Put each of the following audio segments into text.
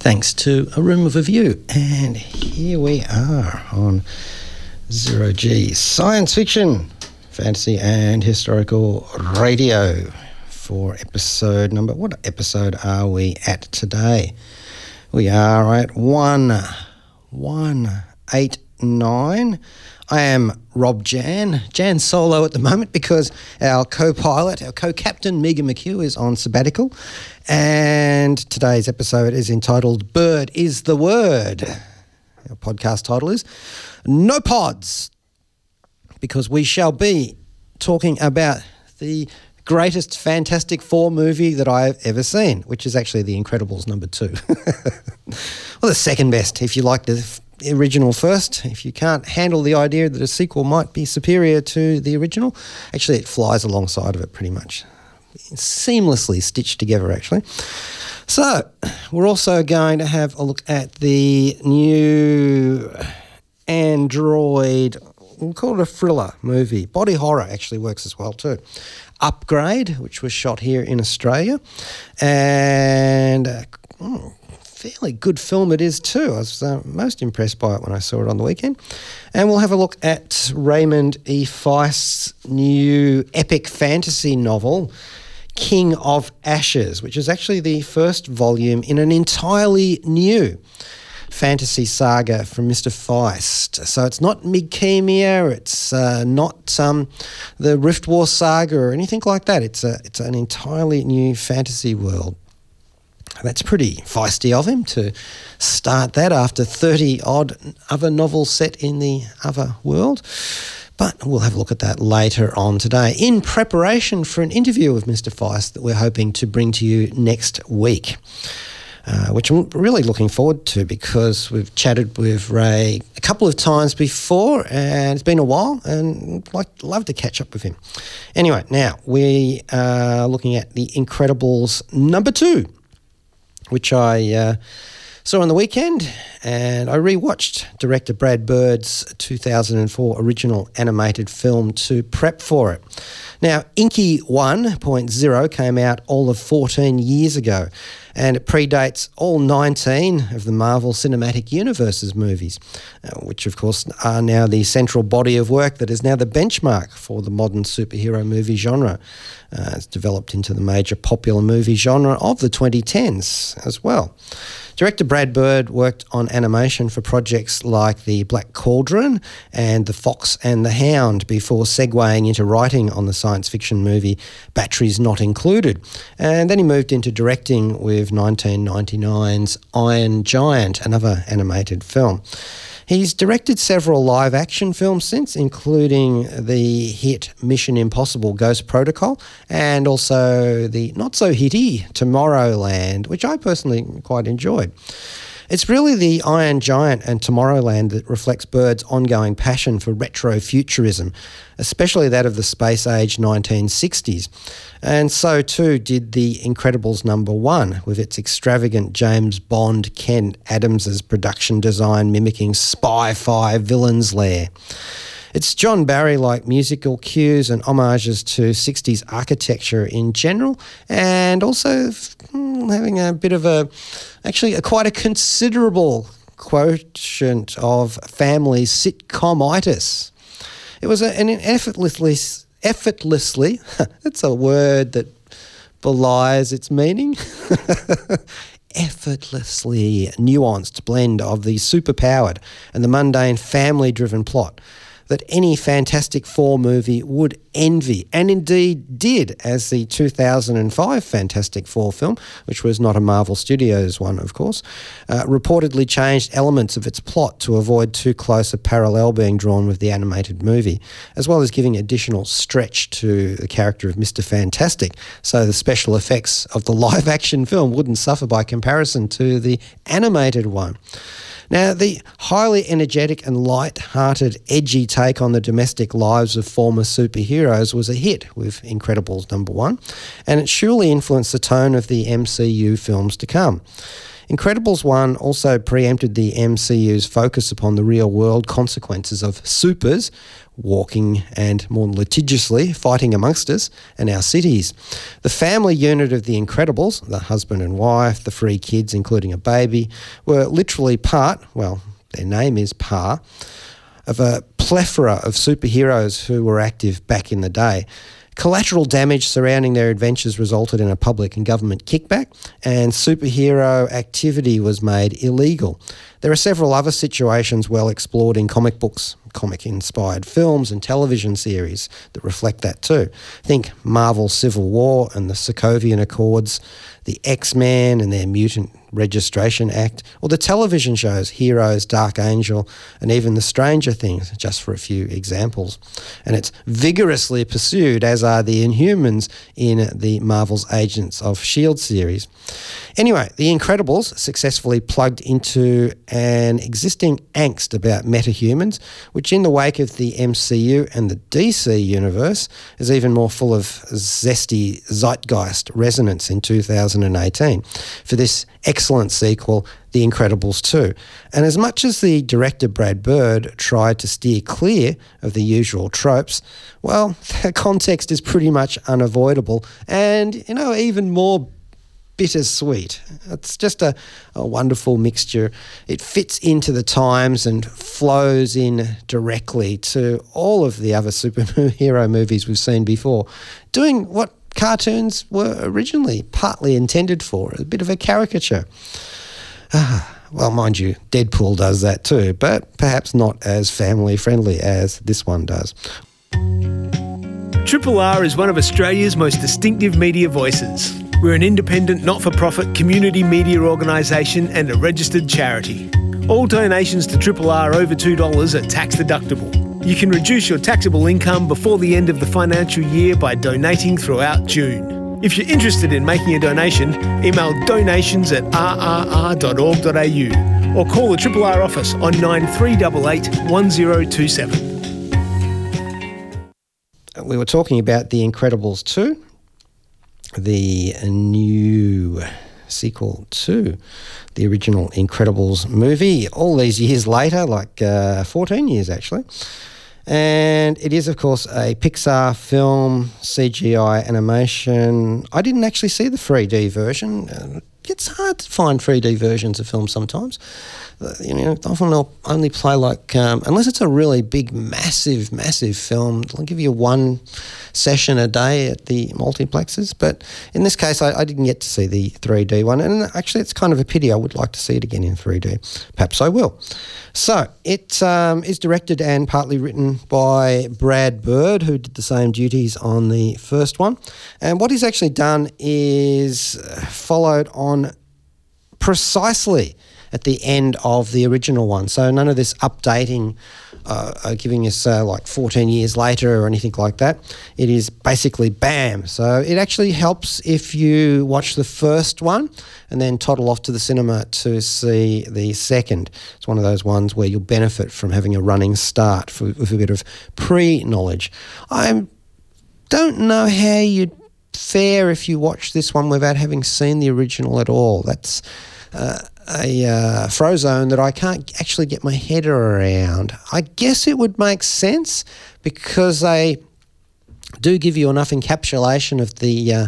Thanks to A Room of a View. And here we are on Zero G Science Fiction, Fantasy and Historical Radio for episode number. What episode are we at today? We are at one, one, eight, nine. I am Rob Jan, Jan solo at the moment because our co pilot, our co captain, Megan McHugh, is on sabbatical. And today's episode is entitled Bird is the Word. Our podcast title is No Pods, because we shall be talking about the greatest Fantastic Four movie that I've ever seen, which is actually The Incredibles number two. well, the second best, if you like the original first. If you can't handle the idea that a sequel might be superior to the original, actually, it flies alongside of it pretty much. Seamlessly stitched together, actually. So, we're also going to have a look at the new Android, we'll call it a thriller movie. Body horror actually works as well, too. Upgrade, which was shot here in Australia, and uh, oh, fairly good film it is too. I was uh, most impressed by it when I saw it on the weekend. And we'll have a look at Raymond E. Feist's new epic fantasy novel, King of Ashes, which is actually the first volume in an entirely new fantasy saga from Mr. Feist. So it's not Midkemia, it's uh, not um, the Rift War saga or anything like that. It's a it's an entirely new fantasy world. That's pretty feisty of him to start that after 30 odd other novels set in the other world. But we'll have a look at that later on today in preparation for an interview with Mr. Feist that we're hoping to bring to you next week. Uh, which I'm really looking forward to because we've chatted with Ray a couple of times before and it's been a while and I'd love to catch up with him. Anyway, now we are looking at The Incredibles number two which I uh, saw on the weekend, and I rewatched director Brad Bird's 2004 original animated film to prep for it. Now, Inky 1.0 came out all of 14 years ago, and it predates all 19 of the Marvel Cinematic Universe's movies, uh, which, of course, are now the central body of work that is now the benchmark for the modern superhero movie genre. Uh, it's developed into the major popular movie genre of the 2010s as well. Director Brad Bird worked on animation for projects like The Black Cauldron and The Fox and the Hound before segueing into writing on the science fiction movie Batteries Not Included. And then he moved into directing with 1999's Iron Giant, another animated film. He's directed several live action films since, including the hit Mission Impossible Ghost Protocol and also the not so hitty Tomorrowland, which I personally quite enjoyed. It's really the Iron Giant and Tomorrowland that reflects Bird's ongoing passion for retro futurism, especially that of the space age 1960s. And so too did The Incredibles number one, with its extravagant James Bond Ken Adams's production design mimicking spy fi villain's lair. It's John Barry like musical cues and homages to 60s architecture in general, and also mm, having a bit of a, actually, a, quite a considerable quotient of family sitcomitis. It was an effortlessly, effortlessly, that's a word that belies its meaning. effortlessly nuanced blend of the superpowered and the mundane family driven plot that any Fantastic Four movie would envy, and indeed did, as the 2005 Fantastic Four film, which was not a Marvel Studios one, of course, uh, reportedly changed elements of its plot to avoid too close a parallel being drawn with the animated movie, as well as giving additional stretch to the character of Mr. Fantastic, so the special effects of the live action film wouldn't suffer by comparison to the animated one. Now, the highly energetic and light-hearted, edgy take on the domestic lives of former superheroes was a hit with Incredibles number one, and it surely influenced the tone of the MCU films to come. Incredibles 1 also preempted the MCU's focus upon the real world consequences of supers walking and more litigiously fighting amongst us and our cities. The family unit of the Incredibles, the husband and wife, the three kids, including a baby, were literally part, well, their name is Pa, of a plethora of superheroes who were active back in the day. Collateral damage surrounding their adventures resulted in a public and government kickback, and superhero activity was made illegal. There are several other situations well explored in comic books, comic inspired films, and television series that reflect that too. Think Marvel Civil War and the Sokovian Accords, the X Men and their Mutant Registration Act, or the television shows Heroes, Dark Angel, and even The Stranger Things, just for a few examples. And it's vigorously pursued, as are the Inhumans in the Marvel's Agents of S.H.I.E.L.D. series. Anyway, The Incredibles successfully plugged into an existing angst about metahumans, which in the wake of the MCU and the DC universe is even more full of zesty zeitgeist resonance in 2018. For this excellent sequel, The Incredibles 2. And as much as the director Brad Bird tried to steer clear of the usual tropes, well, the context is pretty much unavoidable and, you know, even more bittersweet. It's just a, a wonderful mixture. It fits into the times and flows in directly to all of the other superhero movies we've seen before, doing what cartoons were originally partly intended for a bit of a caricature. Ah, well, mind you, Deadpool does that too, but perhaps not as family friendly as this one does. Triple R is one of Australia's most distinctive media voices. We're an independent, not for profit community media organisation and a registered charity. All donations to Triple R over $2 are tax deductible. You can reduce your taxable income before the end of the financial year by donating throughout June. If you're interested in making a donation, email donations at rrr.org.au or call the Triple R office on 9388 1027. We were talking about The Incredibles 2 the new sequel to the original Incredibles movie all these years later, like uh, 14 years actually. And it is, of course, a Pixar film, CGI animation. I didn't actually see the 3D version. Uh, it's hard to find 3D versions of films sometimes. You know, often they'll only play like, um, unless it's a really big, massive, massive film, they'll give you one session a day at the multiplexes. But in this case, I, I, didn't get to see the 3D one. And actually, it's kind of a pity. I would like to see it again in 3D. Perhaps I will. So it um, is directed and partly written by Brad Bird, who did the same duties on the first one. And what he's actually done is uh, followed on precisely at the end of the original one. So none of this updating, uh, uh, giving us uh, like 14 years later or anything like that. It is basically bam. So it actually helps if you watch the first one and then toddle off to the cinema to see the second. It's one of those ones where you'll benefit from having a running start for, with a bit of pre knowledge. I don't know how you'd fare if you watch this one without having seen the original at all. That's uh, a uh, that I can't actually get my head around. I guess it would make sense because they do give you enough encapsulation of the uh,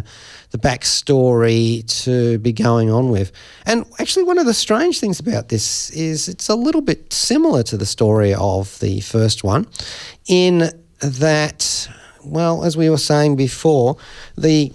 the backstory to be going on with. And actually, one of the strange things about this is it's a little bit similar to the story of the first one, in that, well, as we were saying before, the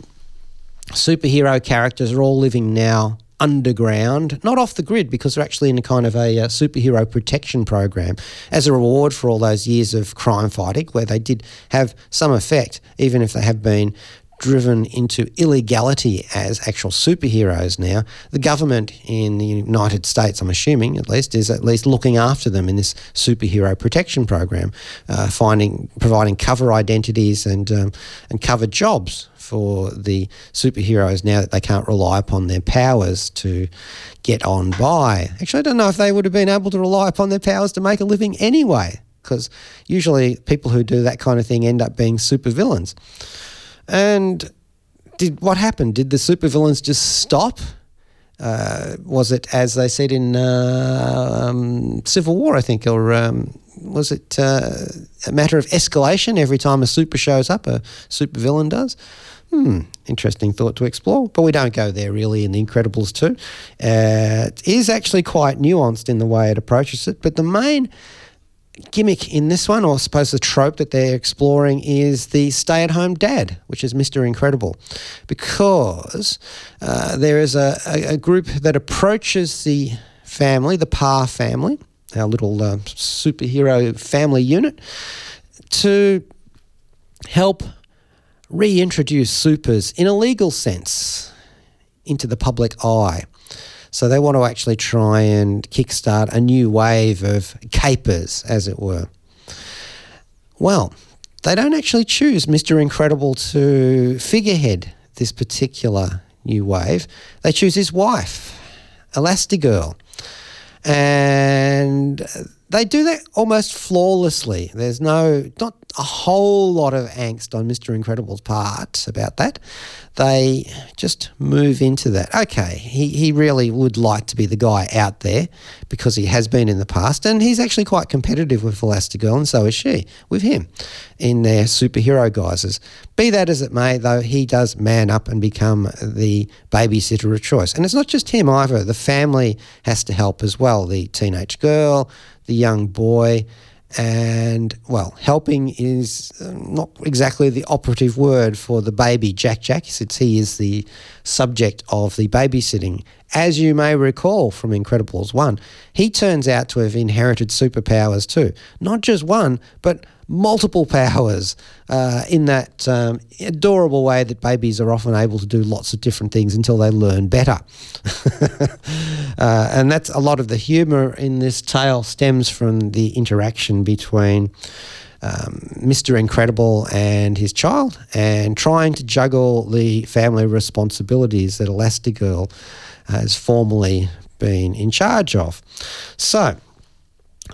superhero characters are all living now underground, not off the grid, because they're actually in a kind of a, uh, superhero protection program as a reward for all those years of crime fighting, where they did have some effect, even if they have been driven into illegality as actual superheroes now. The government in the United States, I'm assuming at least, is at least looking after them in this superhero protection program, uh, finding providing cover identities and um, and cover jobs for the superheroes now that they can't rely upon their powers to get on by. Actually, I don't know if they would have been able to rely upon their powers to make a living anyway, because usually people who do that kind of thing end up being supervillains. And did what happened? Did the supervillains just stop? Uh, was it, as they said in uh, um, Civil War, I think, or um, was it uh, a matter of escalation every time a super shows up, a supervillain does? Hmm, interesting thought to explore, but we don't go there really in The Incredibles 2. Uh, it is actually quite nuanced in the way it approaches it, but the main gimmick in this one, or I suppose the trope that they're exploring, is the stay at home dad, which is Mr. Incredible. Because uh, there is a, a, a, group that approaches the family, the Parr family, our little uh, superhero family unit, to help reintroduce supers in a legal sense into the public eye. So they want to actually try and kickstart a new wave of capers, as it were. Well, they don't actually choose Mr. Incredible to figurehead this particular new wave. They choose his wife, Elastigirl. And they do that almost flawlessly. There's no, not a whole lot of angst on Mr. Incredible's part about that. They just move into that. Okay, he, he really would like to be the guy out there because he has been in the past, and he's actually quite competitive with Elastigirl, and so is she with him in their superhero guises. Be that as it may, though, he does man up and become the babysitter of choice. And it's not just him either, the family has to help as well. The teenage girl, the young boy. And well, helping is uh, not exactly the operative word for the baby Jack Jack, since he is the subject of the babysitting. As you may recall from Incredibles 1, he turns out to have inherited superpowers too. Not just one, but multiple powers uh, in that um, adorable way that babies are often able to do lots of different things until they learn better. uh, and that's a lot of the humour in this tale stems from the interaction between. Um, Mr. Incredible and his child, and trying to juggle the family responsibilities that Elastigirl has formerly been in charge of. So,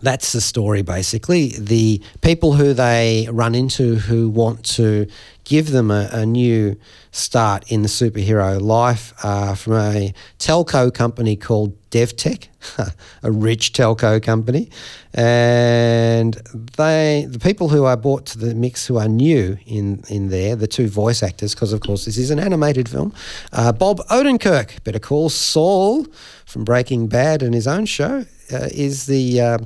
that's the story basically. The people who they run into who want to give them a, a new start in the superhero life are from a telco company called DevTech, a rich telco company. And they, the people who are brought to the mix who are new in, in there, the two voice actors, because of course this is an animated film, uh, Bob Odenkirk, better call Saul from Breaking Bad and his own show, is the uh,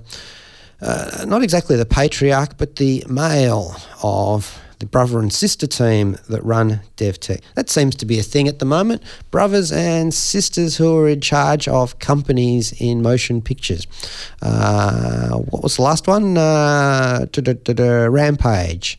uh, not exactly the patriarch, but the male of the brother and sister team that run DevTech. That seems to be a thing at the moment. Brothers and sisters who are in charge of companies in motion pictures. Uh, what was the last one? Uh, Rampage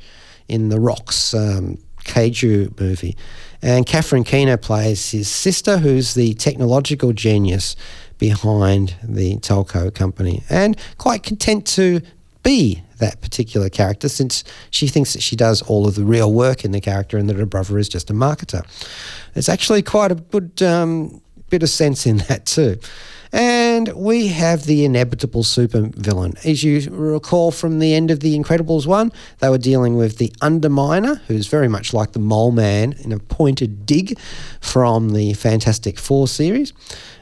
in the Rocks um, Kaiju movie. And Catherine Keener plays his sister, who's the technological genius behind the telco company and quite content to be that particular character since she thinks that she does all of the real work in the character and that her brother is just a marketer. There's actually quite a good um, bit of sense in that too. And we have the inevitable super villain. As you recall from the end of The Incredibles 1, they were dealing with the Underminer, who's very much like the Mole Man in a pointed dig from the Fantastic Four series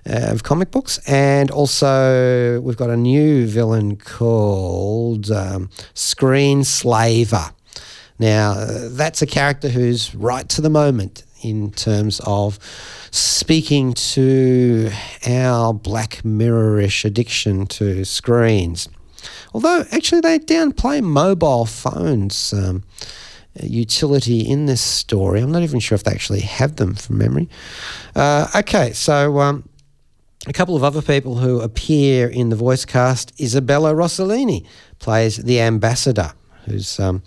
uh, of comic books. And also, we've got a new villain called um, Screen Slaver. Now, uh, that's a character who's right to the moment in terms of speaking to our Black Mirror-ish addiction to screens. Although, actually, they downplay mobile phones. Um, utility in this story. I'm not even sure if they actually have them from memory. Uh, okay, so um, a couple of other people who appear in the voice cast Isabella Rossellini plays the ambassador who's um,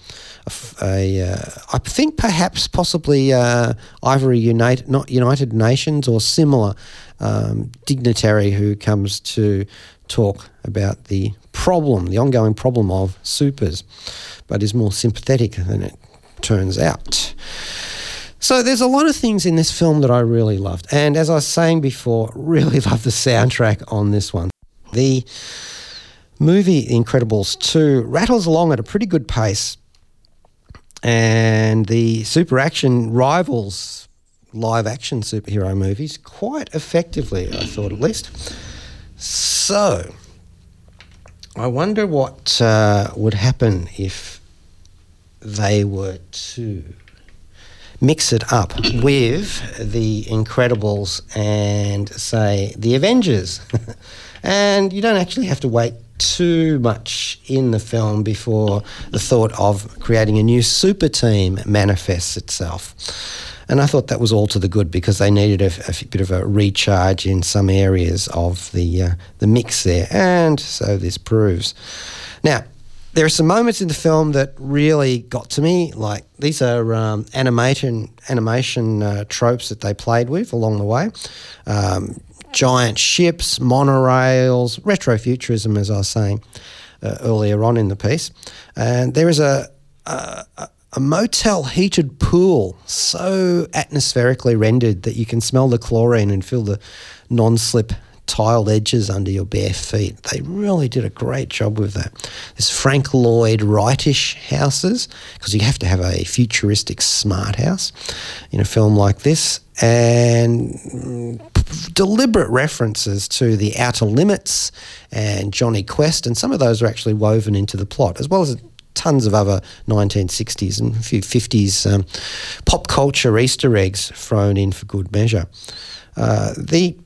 a, a uh, I think perhaps possibly uh, either United, not United Nations or similar um, dignitary who comes to talk about the problem, the ongoing problem of supers, but is more sympathetic than it turns out. So there's a lot of things in this film that I really loved. And as I was saying before, really love the soundtrack on this one. The movie Incredibles 2 rattles along at a pretty good pace. And the super action rivals live action superhero movies quite effectively, I thought at least. So, I wonder what uh, would happen if they were to mix it up with the Incredibles and, say, the Avengers. and you don't actually have to wait too much in the film before the thought of creating a new super team manifests itself. And I thought that was all to the good because they needed a, a bit of a recharge in some areas of the uh, the mix there, and so this proves. Now, there are some moments in the film that really got to me. Like these are um, animation animation uh, tropes that they played with along the way. Um, giant ships, monorails, retrofuturism, as I was saying uh, earlier on in the piece. And there is a, a, a motel heated pool so atmospherically rendered that you can smell the chlorine and feel the non slip tiled edges under your bare feet. They really did a great job with that. There's Frank Lloyd Wrightish houses, because you have to have a futuristic smart house in a film like this, and deliberate references to the Outer Limits and Jonny Quest, and some of those are actually woven into the plot, as well as tons of other 1960s and a few 50s um, pop culture Easter eggs thrown in for good measure. Uh, the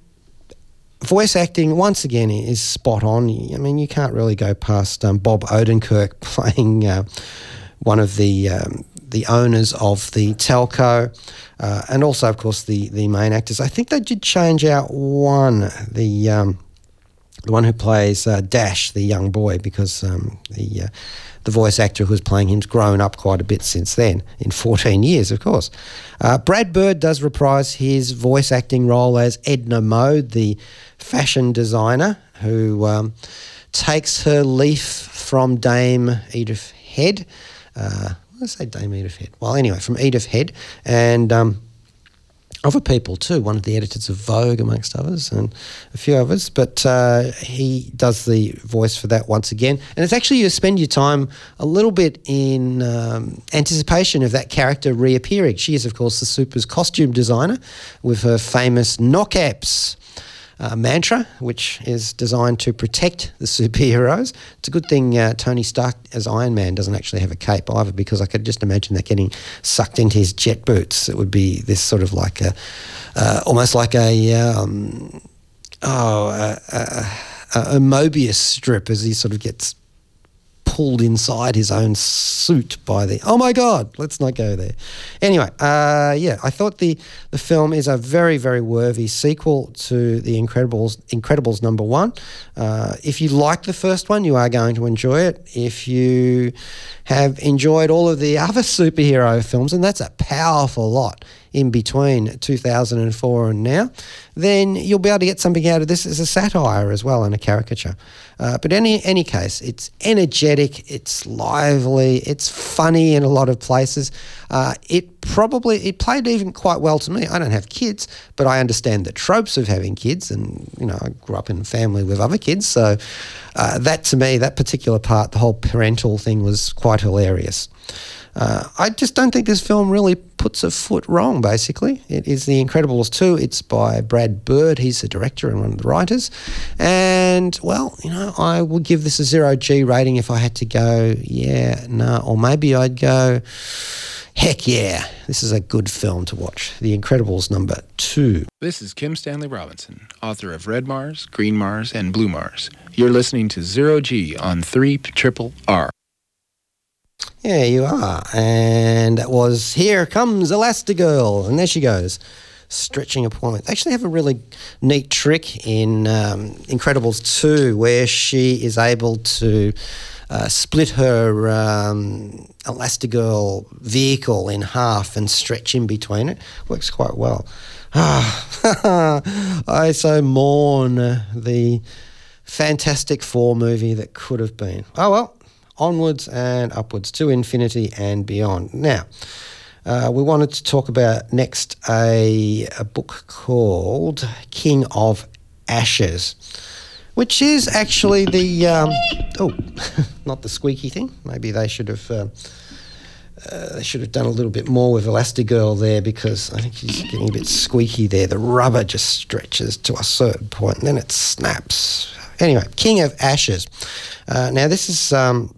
voice acting, once again, is spot on. I mean, you can't really go past um, Bob Odenkirk playing uh, one of the um, the owners of the telco, uh, and also, of course, the the main actors. I think they did change out one, the um, the one who plays uh, Dash, the young boy, because um, the uh, the voice actor who's playing him's grown up quite a bit since then, in 14 years, of course. Uh, Brad Bird does reprise his voice acting role as Edna Mode, the fashion designer who um, takes her leaf from Dame Edith Head. Uh, I say Dame Edith Head. Well, anyway, from Edith Head, and um, other people too. One of the editors of Vogue, amongst others, and a few others. But uh, he does the voice for that once again, and it's actually you spend your time a little bit in um, anticipation of that character reappearing. She is, of course, the Super's costume designer with her famous no capes uh, mantra, which is designed to protect the superheroes. It's a good thing uh, Tony Stark as Iron Man doesn't actually have a cape either, because I could just imagine that getting sucked into his jet boots. It would be this sort of like a, uh, almost like a, um, oh, a, a, a Mobius strip as he sort of gets pulled inside his own suit by the. Oh my God! Let's not go there. Anyway, uh, yeah, I thought the the film is a very very worthy sequel to the Incredibles. Incredibles number one. Uh, if you like the first one, you are going to enjoy it. If you have enjoyed all of the other superhero films, and that's a powerful lot in between 2004 and now, then you'll be able to get something out of this as a satire as well and a caricature. Uh, but any any case, it's energetic, it's lively, it's funny in a lot of places. Uh, it probably it played even quite well to me. I don't have kids, but I understand the tropes of having kids, and you know I grew up in a family with other kids, so uh, that to me, that particular part, the whole parental thing was quite hilarious. Uh, I just don't think this film really puts a foot wrong, basically. It is The Incredibles 2. It's by Brad Bird. He's the director and one of the writers. And, well, you know, I would give this a zero G rating if I had to go, yeah, no, nah, or maybe I'd go, heck yeah, this is a good film to watch. The Incredibles number two. This is Kim Stanley Robinson, author of Red Mars, Green Mars, and Blue Mars. You're listening to Zero G on 3 Triple R. Yeah, you are. And that was Here Comes Elastigirl. And there she goes, stretching a point. They actually have a really neat trick in um, Incredibles 2 where she is able to uh, split her um, Elastigirl vehicle in half and stretch in between it. Works quite well. Ah, I so mourn the Fantastic Four movie that could have been. Oh well, onwards and upwards to infinity and beyond. Now, Uh, we wanted to talk about next a, a book called King of Ashes, which is actually the um, oh, not the squeaky thing. Maybe they should have. Uh, uh, they should have done a little bit more with Elastigirl there because I think she's getting a bit squeaky there. The rubber just stretches to a certain point and then it snaps. Anyway, King of Ashes. Uh, now, this is um,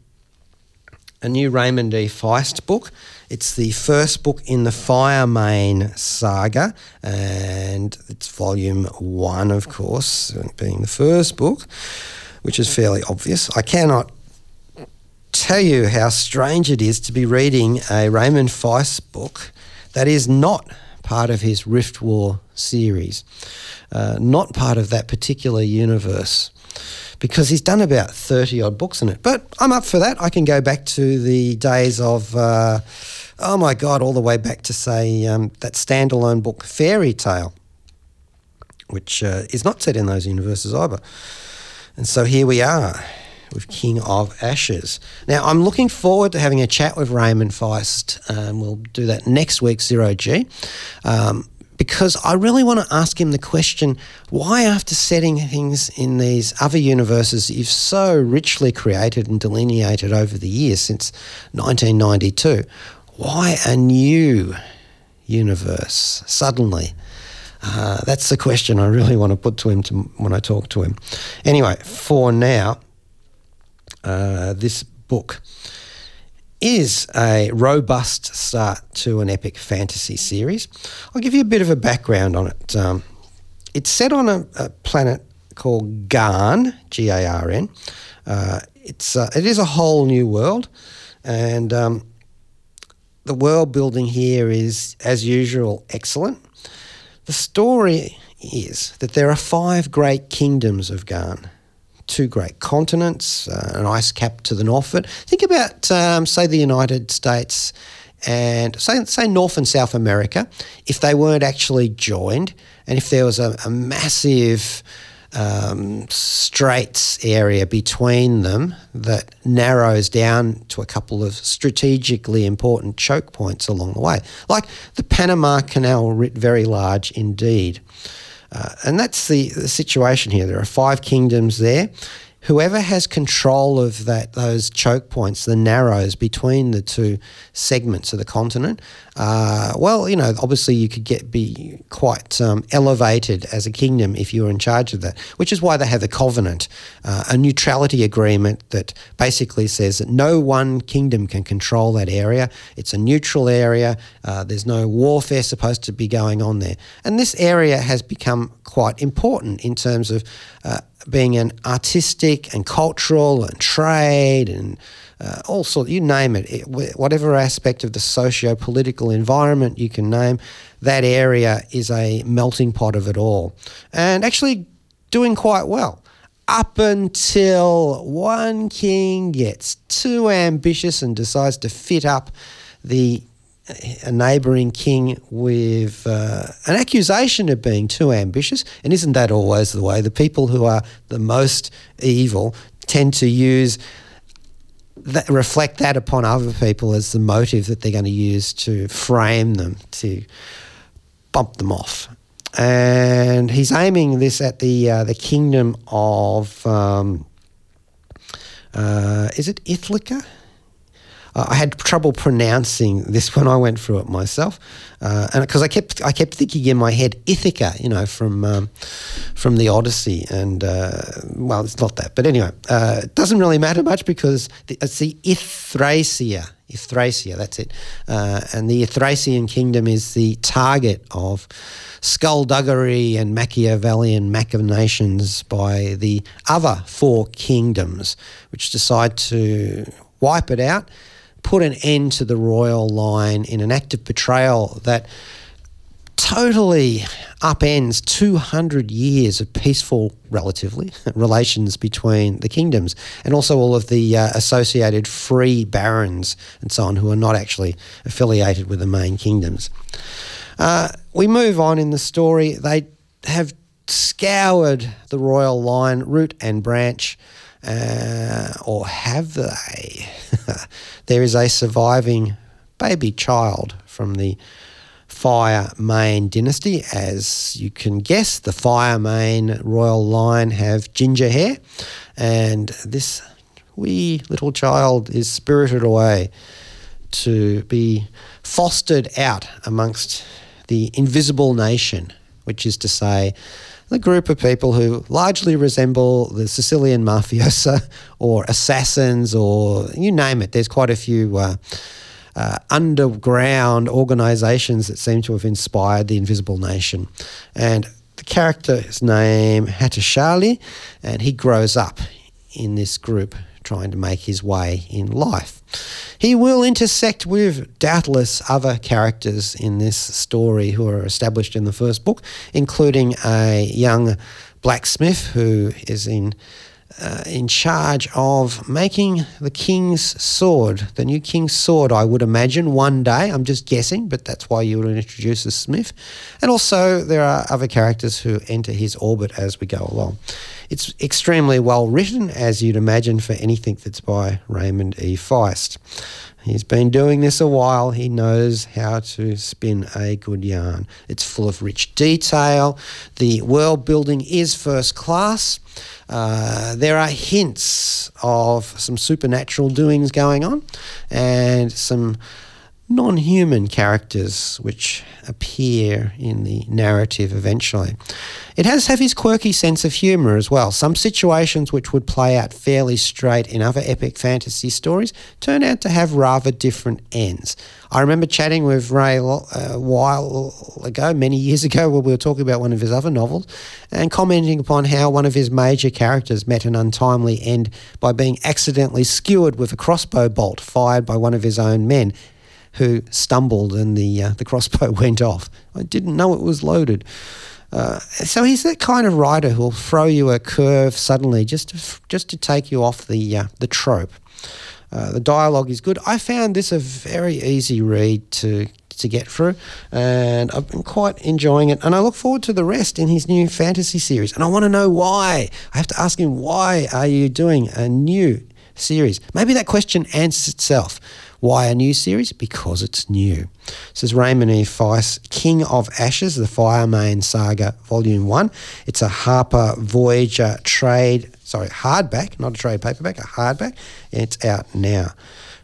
a new Raymond E. Feist book. It's the first book in the Firemane saga, and it's volume one, of course, being the first book, which is fairly obvious. I cannot tell you how strange it is to be reading a Raymond Feist book that is not part of his Rift War series, uh, not part of that particular universe, because he's done about 30 odd books in it. But I'm up for that. I can go back to the days of, uh, oh my God, all the way back to, say, um, that standalone book, Faerie Tale, which uh, is not set in those universes either. And so here we are with King of Ashes. Now, I'm looking forward to having a chat with Raymond Feist. Um, we'll do that next week, Zero G. Um, because I really want to ask him the question why, after setting things in these other universes you've so richly created and delineated over the years since 1992, why a new universe suddenly? Uh, that's the question I really want to put to him to, when I talk to him. Anyway, for now, uh, this book is a robust start to an epic fantasy series. I'll give you a bit of a background on it. Um, it's set on a, a, planet called Garn, G A R N. Uh, it's uh, it is a whole new world, and um, the world building here is, as usual, excellent. The story is that there are five great kingdoms of Garn two great continents, uh, an ice cap to the north of it. Think about, um, say, the United States and say, say North and South America, if they weren't actually joined, and if there was a, a massive um, straits area between them that narrows down to a couple of strategically important choke points along the way, like the Panama Canal, very large indeed. Uh, and that's the, the situation here. There are five kingdoms there whoever has control of that those choke points, the narrows between the two segments of the continent, uh, well, you know, obviously you could get be quite um, elevated as a kingdom if you were in charge of that. Which is why they have the covenant, uh, a neutrality agreement that basically says that no one kingdom can control that area. It's a neutral area. Uh, there's no warfare supposed to be going on there, and this area has become quite important in terms of uh, being an artistic and cultural and trade and uh, all sorts, you name it, it, whatever aspect of the socio-political environment you can name, that area is a melting pot of it all. And actually doing quite well. Up until one king gets too ambitious and decides to fit up the a neighbouring king with uh, an accusation of being too ambitious. And isn't that always the way? The people who are the most evil tend to use that, reflect that upon other people as the motive that they're going to use to frame them to bump them off. And he's aiming this at the uh, the kingdom of um, uh, is it Ithaca? Uh, I had trouble pronouncing this when I went through it myself, uh, and because I kept I kept thinking in my head Ithaca, you know, from um, from the Odyssey, and uh, well, it's not that, but anyway, uh, it doesn't really matter much because the, it's the Ithracia. Ithracia, that's it. Uh, and the Ithracian kingdom is the target of skullduggery and Machiavellian machinations by the other four kingdoms, which decide to wipe it out put an end to the royal line in an act of betrayal that totally upends 200 years of peaceful, relatively, relations between the kingdoms and also all of the uh, associated free barons and so on who are not actually affiliated with the main kingdoms. Uh, we move on in the story. They have scoured the royal line, root and branch. Uh, or have they? There is a surviving baby child from the Firemane dynasty. As you can guess, the Firemane royal line have ginger hair, and this wee little child is spirited away to be fostered out amongst the invisible nation, which is to say, the group of people who largely resemble the Sicilian mafiosa or assassins or you name it. There's quite a few uh, uh, underground organizations that seem to have inspired the Invisible Nation. And the character's name Hatushaly, and he grows up in this group trying to make his way in life. He will intersect with doubtless other characters in this story who are established in the first book, including a young blacksmith who is in uh, in charge of making the king's sword, the new king's sword, I would imagine, one day. I'm just guessing, but that's why you would introduce a smith. And also, there are other characters who enter his orbit as we go along. It's extremely well written, as you'd imagine, for anything that's by Raymond E. Feist. He's been doing this a while. He knows how to spin a good yarn. It's full of rich detail. The world building is first class. Uh, there are hints of some supernatural doings going on and some non human characters which appear in the narrative eventually. It has have his quirky sense of humour as well. Some situations which would play out fairly straight in other epic fantasy stories turn out to have rather different ends. I remember chatting with Ray uh, a while ago, many years ago, where we were talking about one of his other novels and commenting upon how one of his major characters met an untimely end by being accidentally skewered with a crossbow bolt fired by one of his own men who stumbled and the uh, the crossbow went off. I didn't know it was loaded. Uh, so he's that kind of writer who'll throw you a curve suddenly just to, just to take you off the uh, the trope. Uh, the dialogue is good. I found this a very easy read to to get through, and I've been quite enjoying it. And I look forward to the rest in his new fantasy series. And I want to know why. I have to ask him why are you doing a new series? Maybe that question answers itself. Why a new series? Because it's new. This is Raymond E. Feist, King of Ashes, the Firemane Saga, Volume 1. It's a Harper Voyager trade, sorry, hardback, not a trade paperback, a hardback. It's out now.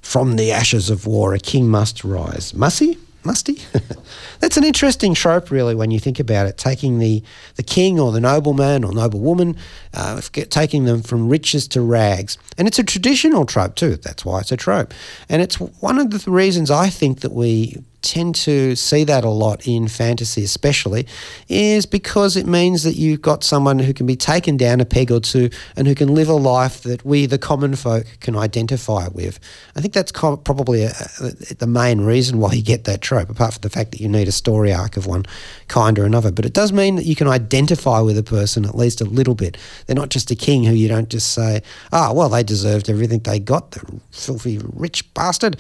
From the ashes of war, a king must rise. Must he? Musty. That's an interesting trope, really, when you think about it. Taking the, the king or the nobleman or noblewoman, uh, taking them from riches to rags. And it's a traditional trope, too. That's why it's a trope. And it's one of the reasons I think that we tend to see that a lot in fantasy, especially, is because it means that you've got someone who can be taken down a peg or two and who can live a life that we, the common folk, can identify with. I think that's probably a, a, the main reason why you get that trope, apart from the fact that you need a story arc of one kind or another. But it does mean that you can identify with a person at least a little bit. They're not just a king who you don't just say, ah, oh, well, they deserved everything they got, the filthy rich bastard.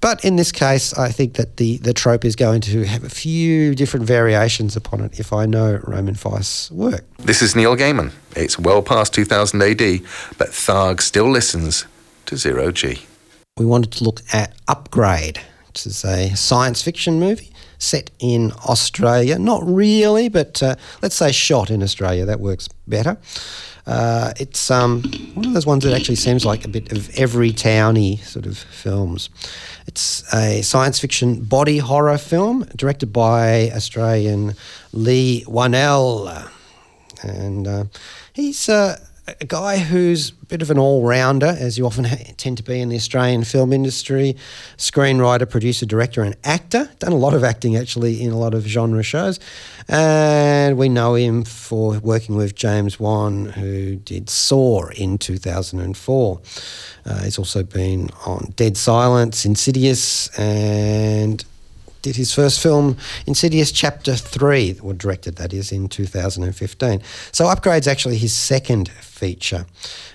But in this case, I think that the, the trope is going to have a few different variations upon it if I know Raymond Feist's work. This is Neil Gaiman. It's well past 2000 AD, but Tharg still listens to Zero G. We wanted to look at Upgrade, which is a science fiction movie set in Australia. Not really, but uh, let's say shot in Australia. That works better. Uh, it's um, one of those ones that actually seems like a bit of every towny sort of films. It's a science fiction body horror film directed by Australian Leigh Whannell. And uh, he's uh, a guy who's a bit of an all rounder, as you often tend to be in the Australian film industry screenwriter, producer, director, and actor. Done a lot of acting actually in a lot of genre shows. And we know him for working with James Wan, who did Saw in 2004. Uh, he's also been on Dead Silence, Insidious, and did his first film, Insidious Chapter 3, or directed that is, in 2015. So Upgrade's actually his second feature.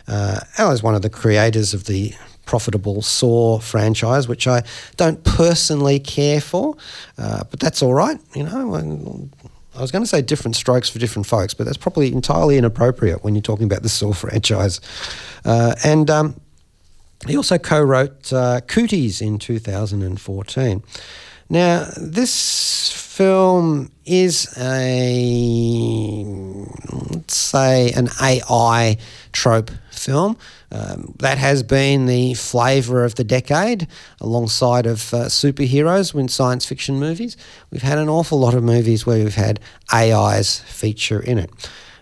Uh, Al is one of the creators of the profitable Saw franchise, which I don't personally care for, uh, but that's all right, you know. I was going to say different strokes for different folks, but that's probably entirely inappropriate when you're talking about the Saw franchise. Uh, and um, he also co wrote uh, Cooties in 2014. Now, this film is a, let's say, an AI trope film. Um, that has been the flavour of the decade, alongside of uh, superheroes in science fiction movies. We've had an awful lot of movies where we've had AIs feature in it.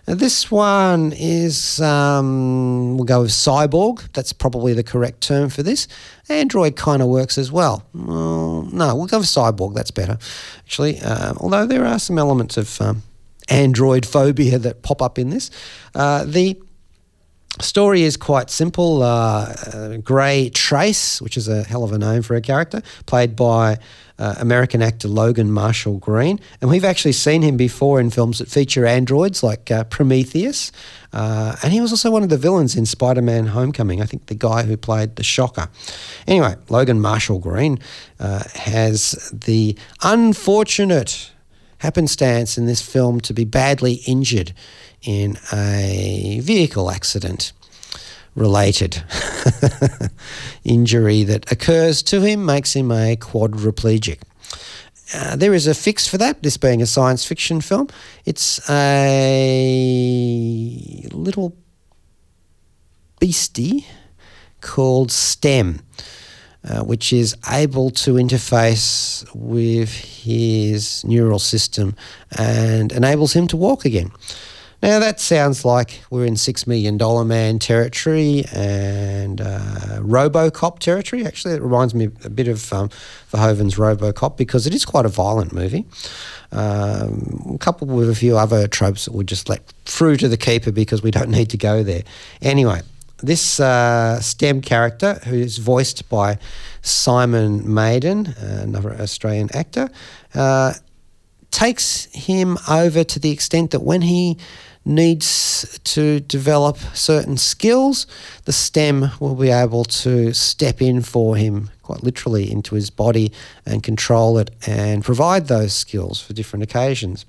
Now, this one is, um, we'll go with cyborg. That's probably the correct term for this. Android kind of works as well. well. No, we'll go with cyborg. That's better, actually. Uh, although there are some elements of um, android phobia that pop up in this. Uh, the Story is quite simple. Uh, uh, Grey Trace, which is a hell of a name for a character, played by uh, American actor Logan Marshall Green. And we've actually seen him before in films that feature androids like uh, Prometheus. Uh, and he was also one of the villains in Spider Man Homecoming, I think the guy who played the Shocker. Anyway, Logan Marshall Green uh, has the unfortunate happenstance in this film to be badly injured in a vehicle accident related injury that occurs to him makes him a quadriplegic. Uh, there is a fix for that, this being a science fiction film. It's a little beastie called STEM, uh, which is able to interface with his neural system and enables him to walk again. Now, that sounds like we're in $6 million man territory and uh, Robocop territory. Actually, it reminds me a bit of um, Verhoeven's Robocop because it is quite a violent movie, um, coupled with a few other tropes that we just let through to the keeper because we don't need to go there. Anyway, this uh, STEM character, who is voiced by Simon Maiden, another Australian actor, uh, takes him over to the extent that when he needs to develop certain skills, the STEM will be able to step in for him, quite literally, into his body and control it and provide those skills for different occasions.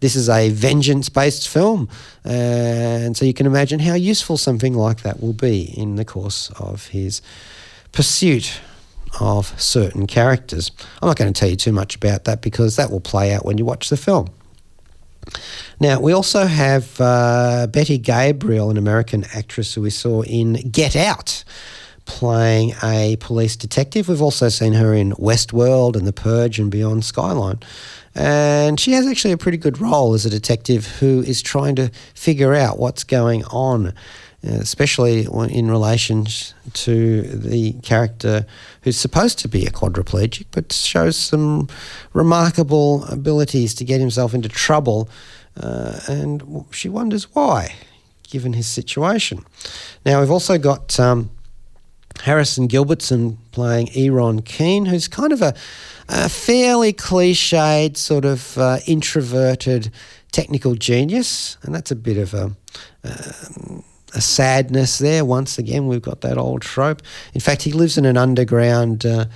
This is a vengeance based film, and so you can imagine how useful something like that will be in the course of his pursuit of certain characters. I'm not going to tell you too much about that because that will play out when you watch the film. Now, we also have uh, Betty Gabriel, an American actress who we saw in Get Out, playing a police detective. We've also seen her in Westworld and The Purge and Beyond Skyline. And she has actually a pretty good role as a detective who is trying to figure out what's going on, especially in relation to the character who's supposed to be a quadriplegic but shows some remarkable abilities to get himself into trouble uh, and she wonders why, given his situation. Now, we've also got um, Harrison Gilbertson playing Eron Keen, who's kind of a, a fairly cliched, sort of uh, introverted technical genius, and that's a bit of a. Um, a sadness there. Once again, we've got that old trope. In fact, he lives in an underground uh,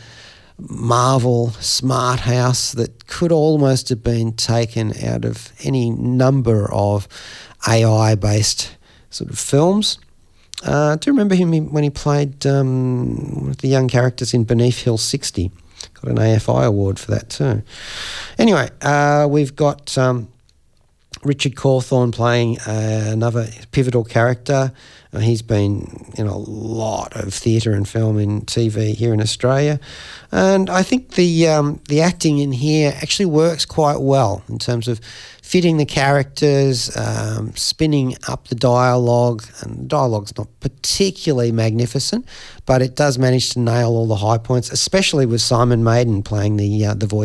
Marvel smart house that could almost have been taken out of any number of AI based sort of films. Uh, do you remember him when he played um, the young characters in Beneath Hill 60? Got an AFI award for that too. Anyway, uh, we've got um, Richard Cawthorne playing uh, another pivotal character. Uh, he's been in a lot of theatre and film and TV here in Australia, and I think the um, the acting in here actually works quite well in terms of fitting the characters, um, spinning up the dialogue. And the dialogue's not particularly magnificent, but it does manage to nail all the high points, especially with Simon Maiden playing the uh, the voice